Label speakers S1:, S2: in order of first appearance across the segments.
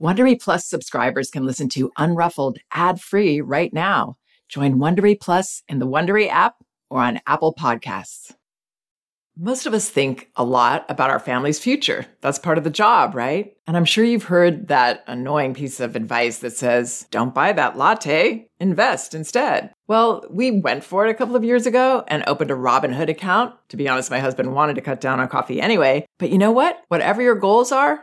S1: Wondery Plus subscribers can listen to Unruffled ad-free right now. Join Wondery Plus in the Wondery app or on Apple Podcasts. Most of us think a lot about our family's future. That's part of the job, right? And I'm sure you've heard that annoying piece of advice that says, don't buy that latte, invest instead. Well, we went for it a couple of years ago and opened a Robinhood account. To be honest, my husband wanted to cut down on coffee anyway. But you know what? Whatever your goals are,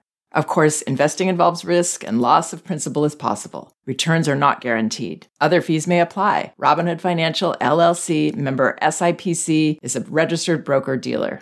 S1: Of course, investing involves risk and loss of principal is possible. Returns are not guaranteed. Other fees may apply. Robinhood Financial LLC member SIPC is a registered broker dealer.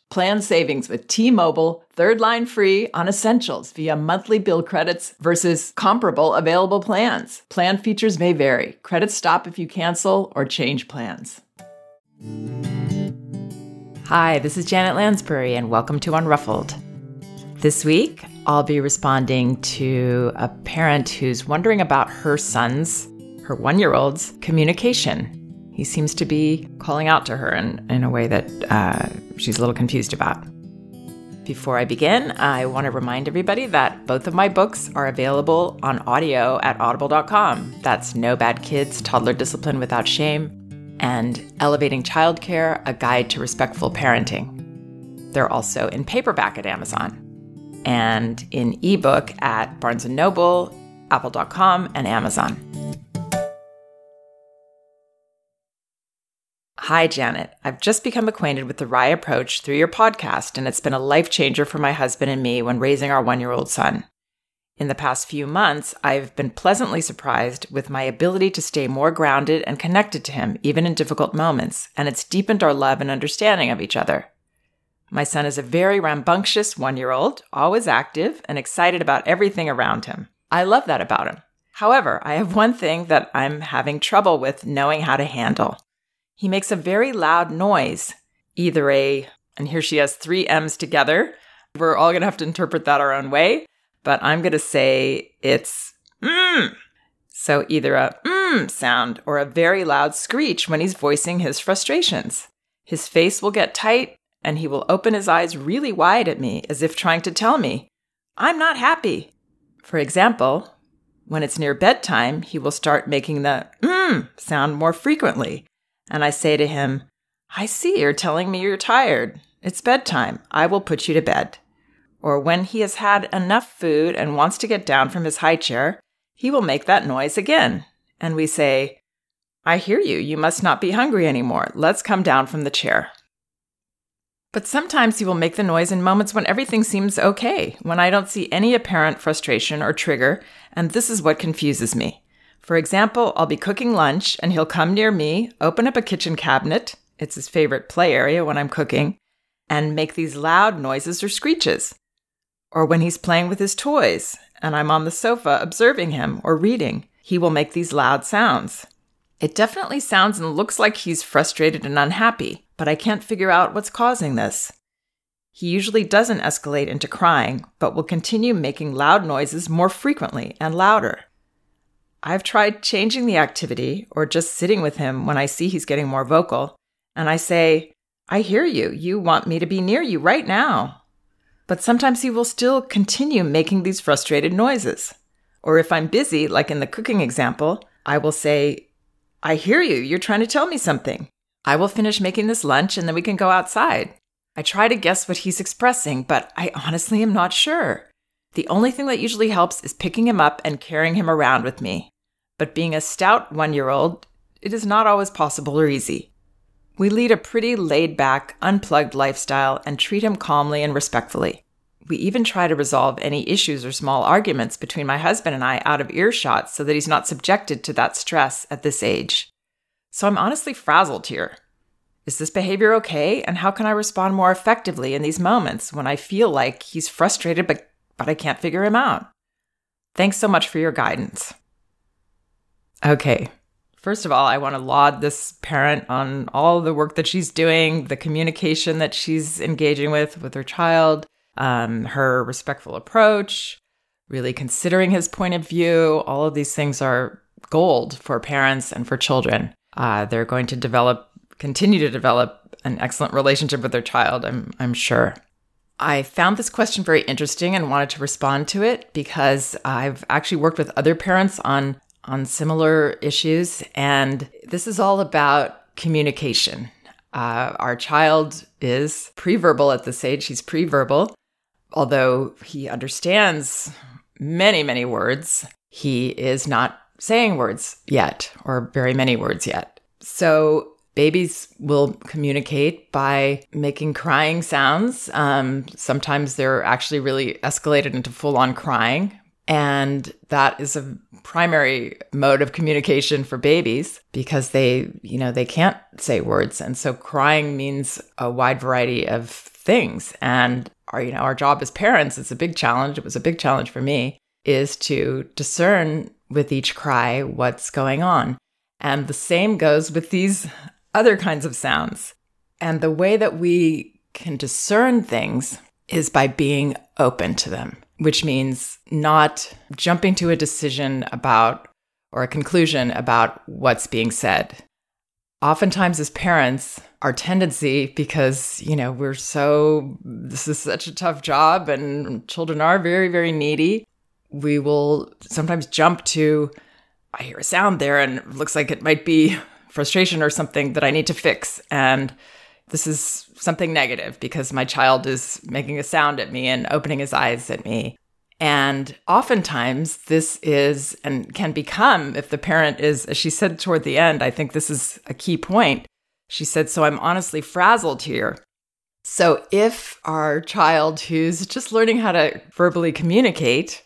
S1: Plan savings with T-Mobile, third line free on essentials via monthly bill credits versus comparable available plans. Plan features may vary. Credits stop if you cancel or change plans. Hi, this is Janet Lansbury and welcome to Unruffled. This week, I'll be responding to a parent who's wondering about her son's, her 1-year-old's communication he seems to be calling out to her in, in a way that uh, she's a little confused about. Before I begin, I want to remind everybody that both of my books are available on audio at audible.com. That's No Bad Kids, Toddler Discipline Without Shame, and Elevating Childcare, A Guide to Respectful Parenting. They're also in paperback at Amazon and in ebook at Barnes & Noble, apple.com, and Amazon. Hi, Janet. I've just become acquainted with the RIE approach through your podcast, and it's been a life changer for my husband and me when raising our one year old son. In the past few months, I've been pleasantly surprised with my ability to stay more grounded and connected to him, even in difficult moments, and it's deepened our love and understanding of each other. My son is a very rambunctious one year old, always active and excited about everything around him. I love that about him. However, I have one thing that I'm having trouble with knowing how to handle. He makes a very loud noise, either a, and here she has three M's together. We're all going to have to interpret that our own way, but I'm going to say it's mm. So either a mm sound or a very loud screech when he's voicing his frustrations. His face will get tight and he will open his eyes really wide at me as if trying to tell me, I'm not happy. For example, when it's near bedtime, he will start making the mm sound more frequently and I say to him, I see you're telling me you're tired. It's bedtime. I will put you to bed. Or when he has had enough food and wants to get down from his high chair, he will make that noise again. And we say, I hear you. You must not be hungry anymore. Let's come down from the chair. But sometimes he will make the noise in moments when everything seems okay, when I don't see any apparent frustration or trigger, and this is what confuses me. For example, I'll be cooking lunch and he'll come near me, open up a kitchen cabinet, it's his favorite play area when I'm cooking, and make these loud noises or screeches. Or when he's playing with his toys and I'm on the sofa observing him or reading, he will make these loud sounds. It definitely sounds and looks like he's frustrated and unhappy, but I can't figure out what's causing this. He usually doesn't escalate into crying, but will continue making loud noises more frequently and louder. I've tried changing the activity or just sitting with him when I see he's getting more vocal, and I say, I hear you. You want me to be near you right now. But sometimes he will still continue making these frustrated noises. Or if I'm busy, like in the cooking example, I will say, I hear you. You're trying to tell me something. I will finish making this lunch and then we can go outside. I try to guess what he's expressing, but I honestly am not sure. The only thing that usually helps is picking him up and carrying him around with me. But being a stout one year old, it is not always possible or easy. We lead a pretty laid back, unplugged lifestyle and treat him calmly and respectfully. We even try to resolve any issues or small arguments between my husband and I out of earshot so that he's not subjected to that stress at this age. So I'm honestly frazzled here. Is this behavior okay? And how can I respond more effectively in these moments when I feel like he's frustrated but, but I can't figure him out? Thanks so much for your guidance. Okay, First of all, I want to laud this parent on all the work that she's doing, the communication that she's engaging with with her child, um, her respectful approach, really considering his point of view. All of these things are gold for parents and for children. Uh, they're going to develop, continue to develop an excellent relationship with their child, I'm, I'm sure. I found this question very interesting and wanted to respond to it because I've actually worked with other parents on on similar issues. And this is all about communication. Uh, our child is preverbal at this age, he's preverbal. Although he understands many, many words, he is not saying words yet, or very many words yet. So babies will communicate by making crying sounds. Um, sometimes they're actually really escalated into full on crying. And that is a primary mode of communication for babies because they, you know, they can't say words. And so crying means a wide variety of things. And our, you know, our job as parents, it's a big challenge. It was a big challenge for me is to discern with each cry what's going on. And the same goes with these other kinds of sounds. And the way that we can discern things is by being open to them which means not jumping to a decision about or a conclusion about what's being said. Oftentimes, as parents, our tendency, because, you know, we're so, this is such a tough job and children are very, very needy, we will sometimes jump to, I hear a sound there and looks like it might be frustration or something that I need to fix. And this is something negative because my child is making a sound at me and opening his eyes at me. And oftentimes, this is and can become, if the parent is, as she said toward the end, I think this is a key point. She said, So I'm honestly frazzled here. So if our child who's just learning how to verbally communicate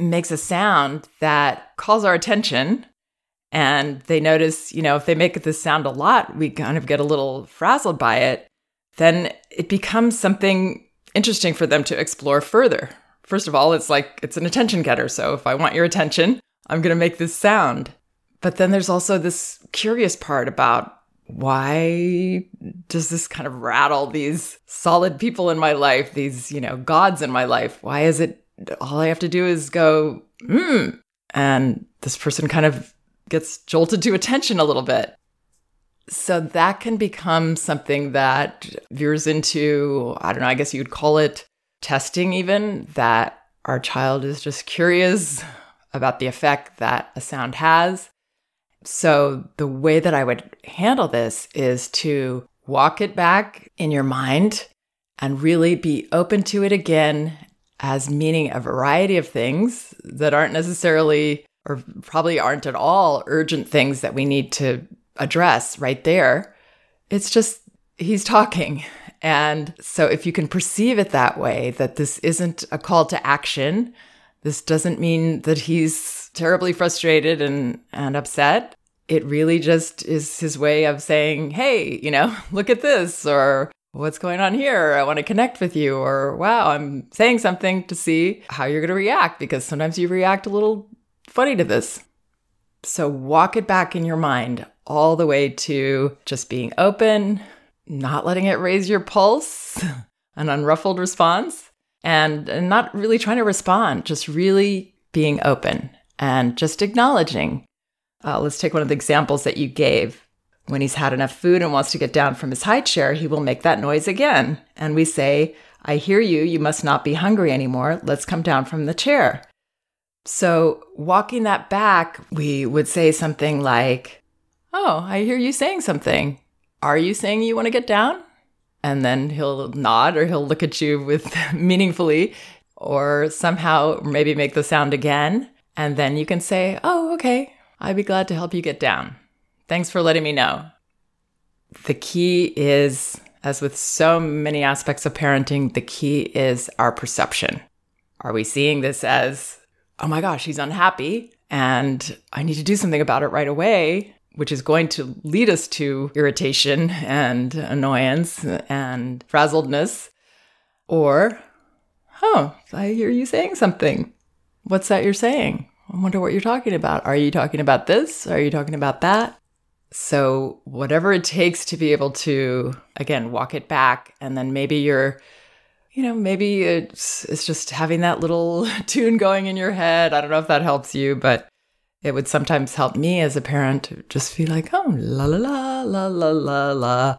S1: makes a sound that calls our attention, and they notice, you know, if they make this sound a lot, we kind of get a little frazzled by it, then it becomes something interesting for them to explore further. First of all, it's like it's an attention getter. So if I want your attention, I'm going to make this sound. But then there's also this curious part about why does this kind of rattle these solid people in my life, these, you know, gods in my life? Why is it all I have to do is go, hmm. And this person kind of gets jolted to attention a little bit. So that can become something that veers into, I don't know, I guess you'd call it testing, even that our child is just curious about the effect that a sound has. So, the way that I would handle this is to walk it back in your mind and really be open to it again as meaning a variety of things that aren't necessarily or probably aren't at all urgent things that we need to address right there. It's just he's talking. And so if you can perceive it that way, that this isn't a call to action, this doesn't mean that he's terribly frustrated and, and upset. It really just is his way of saying, hey, you know, look at this, or what's going on here? I want to connect with you, or wow, I'm saying something to see how you're going to react because sometimes you react a little funny to this. So walk it back in your mind all the way to just being open, not letting it raise your pulse, an unruffled response, and, not really trying to respond, just really being open and just acknowledging. Uh, let's take one of the examples that you gave. When he's had enough food and wants to get down from his high chair, he will make that noise again. And we say, I hear you. You must not be hungry anymore. Let's come down from the chair. So, walking that back, we would say something like, Oh, I hear you saying something. Are you saying you want to get down? And then he'll nod or he'll look at you with meaningfully or somehow maybe make the sound again. And then you can say, Oh, okay, I'd be glad to help you get down. Thanks for letting me know. The key is, as with so many aspects of parenting, the key is our perception. Are we seeing this as, oh my gosh, he's unhappy and I need to do something about it right away? which is going to lead us to irritation and annoyance and frazzledness. Or, oh, I hear you saying something. What's that you're saying? I wonder what you're talking about. Are you talking about this? Are you talking about that? So, whatever it takes to be able to, again, walk it back. And then maybe you're, you know, maybe it's, it's just having that little tune going in your head. I don't know if that helps you, but it would sometimes help me as a parent to just feel like, oh, la la la la la la la.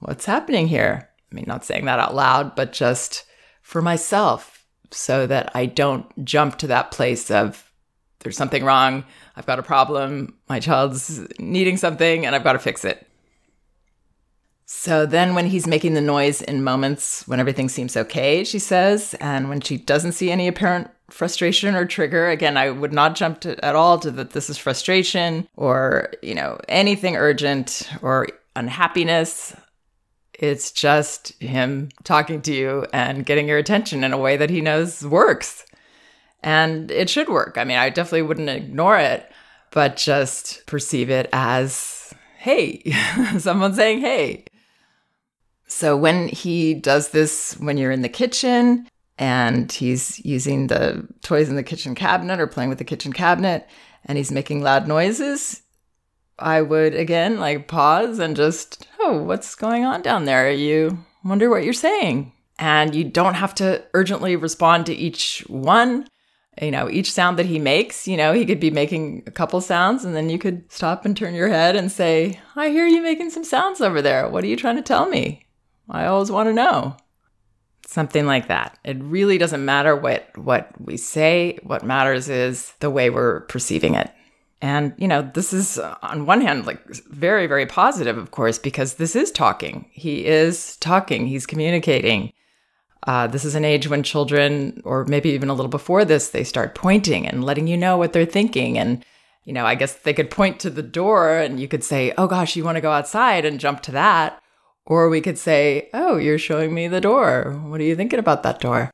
S1: What's happening here? I mean, not saying that out loud, but just for myself so that I don't jump to that place of there's something wrong, I've got a problem, my child's needing something, and I've got to fix it. So then, when he's making the noise in moments when everything seems okay, she says, and when she doesn't see any apparent frustration or trigger. Again, I would not jump to, at all to that this is frustration or, you know, anything urgent or unhappiness. It's just him talking to you and getting your attention in a way that he knows works. And it should work. I mean, I definitely wouldn't ignore it, but just perceive it as, hey, someone saying, hey. So when he does this when you're in the kitchen, and he's using the toys in the kitchen cabinet or playing with the kitchen cabinet and he's making loud noises, I would again like pause and just, oh, what's going on down there? You wonder what you're saying. And you don't have to urgently respond to each one. You know, each sound that he makes, you know, he could be making a couple sounds and then you could stop and turn your head and say, I hear you making some sounds over there. What are you trying to tell me? I always want to know something like that. It really doesn't matter what what we say. What matters is the way we're perceiving it. And you know, this is on one hand like very very positive, of course, because this is talking. He is talking. He's communicating. Uh, this is an age when children, or maybe even a little before this, they start pointing and letting you know what they're thinking. And, you know, I guess they could point to the door and you could say, oh gosh, you want to go outside and jump to that. Or we could say, Oh, you're showing me the door. What are you thinking about that door?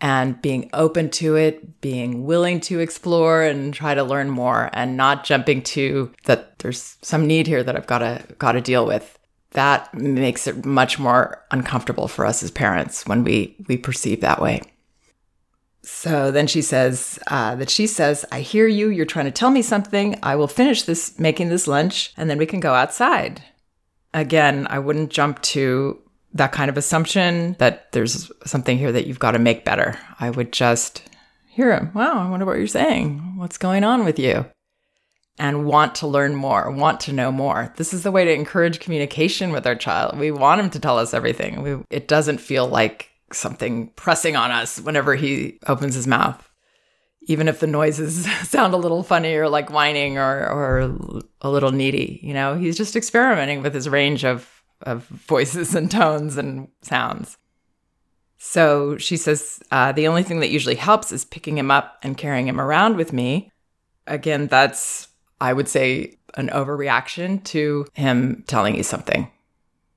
S1: And being open to it, being willing to explore and try to learn more and not jumping to that there's some need here that I've got to got to deal with. That makes it much more uncomfortable for us as parents when we we perceive that way. So then she says uh, that she says, I hear you. You're trying to tell me something. I will finish this, making this lunch, and then we can go outside again, I wouldn't jump to that kind of assumption that there's something here that you've got to make better. I would just hear him. Wow, I wonder what you're saying. What's going on with you? And want to learn more, want to know more. This is the way to encourage communication with our child. We want him to tell us everything. We, it doesn't feel like something pressing on us whenever he opens his mouth even if the noises sound a little funny or like whining or or a little needy you know? He's just experimenting with his range of of voices and tones and sounds. So she says uh, the only thing that usually helps is picking him up and carrying him around with me. Again that's i would say an overreaction to him telling you something.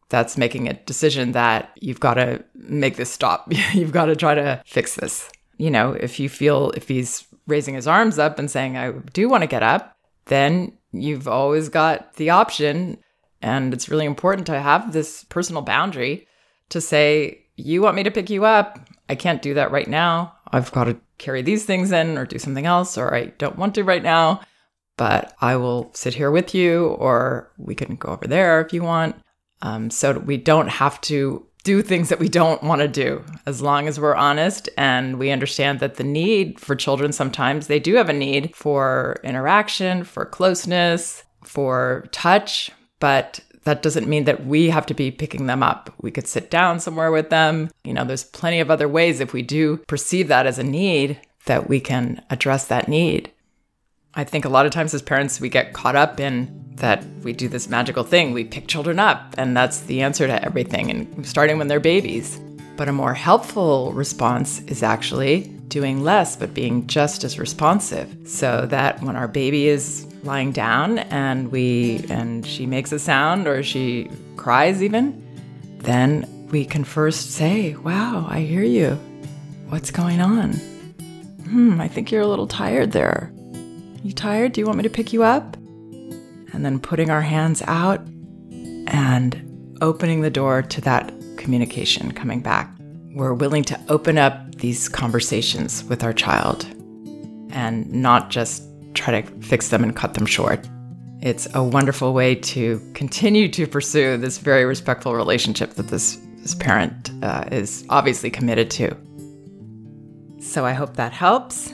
S1: That's making a decision that you've got to make this stop. You've got to try to fix this you know, if you feel if he's raising his arms up and saying, I do want to get up, then you've always got the option. And it's really important to have this personal boundary to say, You want me to pick you up? I can't do that right now. I've got to carry these things in or do something else, or I don't want to right now, but I will sit here with you, or we can go over there if you want. Um, so we don't have to do things that we don't want to do. As long as we're honest and we understand that the need for children sometimes they do have a need for interaction for closeness for touch but that doesn't mean that we have to be picking them up. We could sit down somewhere with them. You know there's plenty of other ways if we do perceive that as a need that we can address that need I think a lot of times as parents, we get caught up in that we do this magical thing. We pick children up, and that's the answer to everything, and starting when they're babies. But a more helpful response is actually doing less, but being just as responsive. So that when our baby is lying down and we and she makes a sound or she cries even, then we can first say, Wow, I hear you. What's going on? Hmm, I think you're a little tired there. You tired? Do you want me to pick you up? And then putting our hands out and opening the door to that communication coming back. We're willing to open up these conversations with our child and not just try to fix them and cut them short. It's a wonderful way to continue to pursue this very respectful relationship that this, this parent uh, is obviously committed to. So I hope that helps.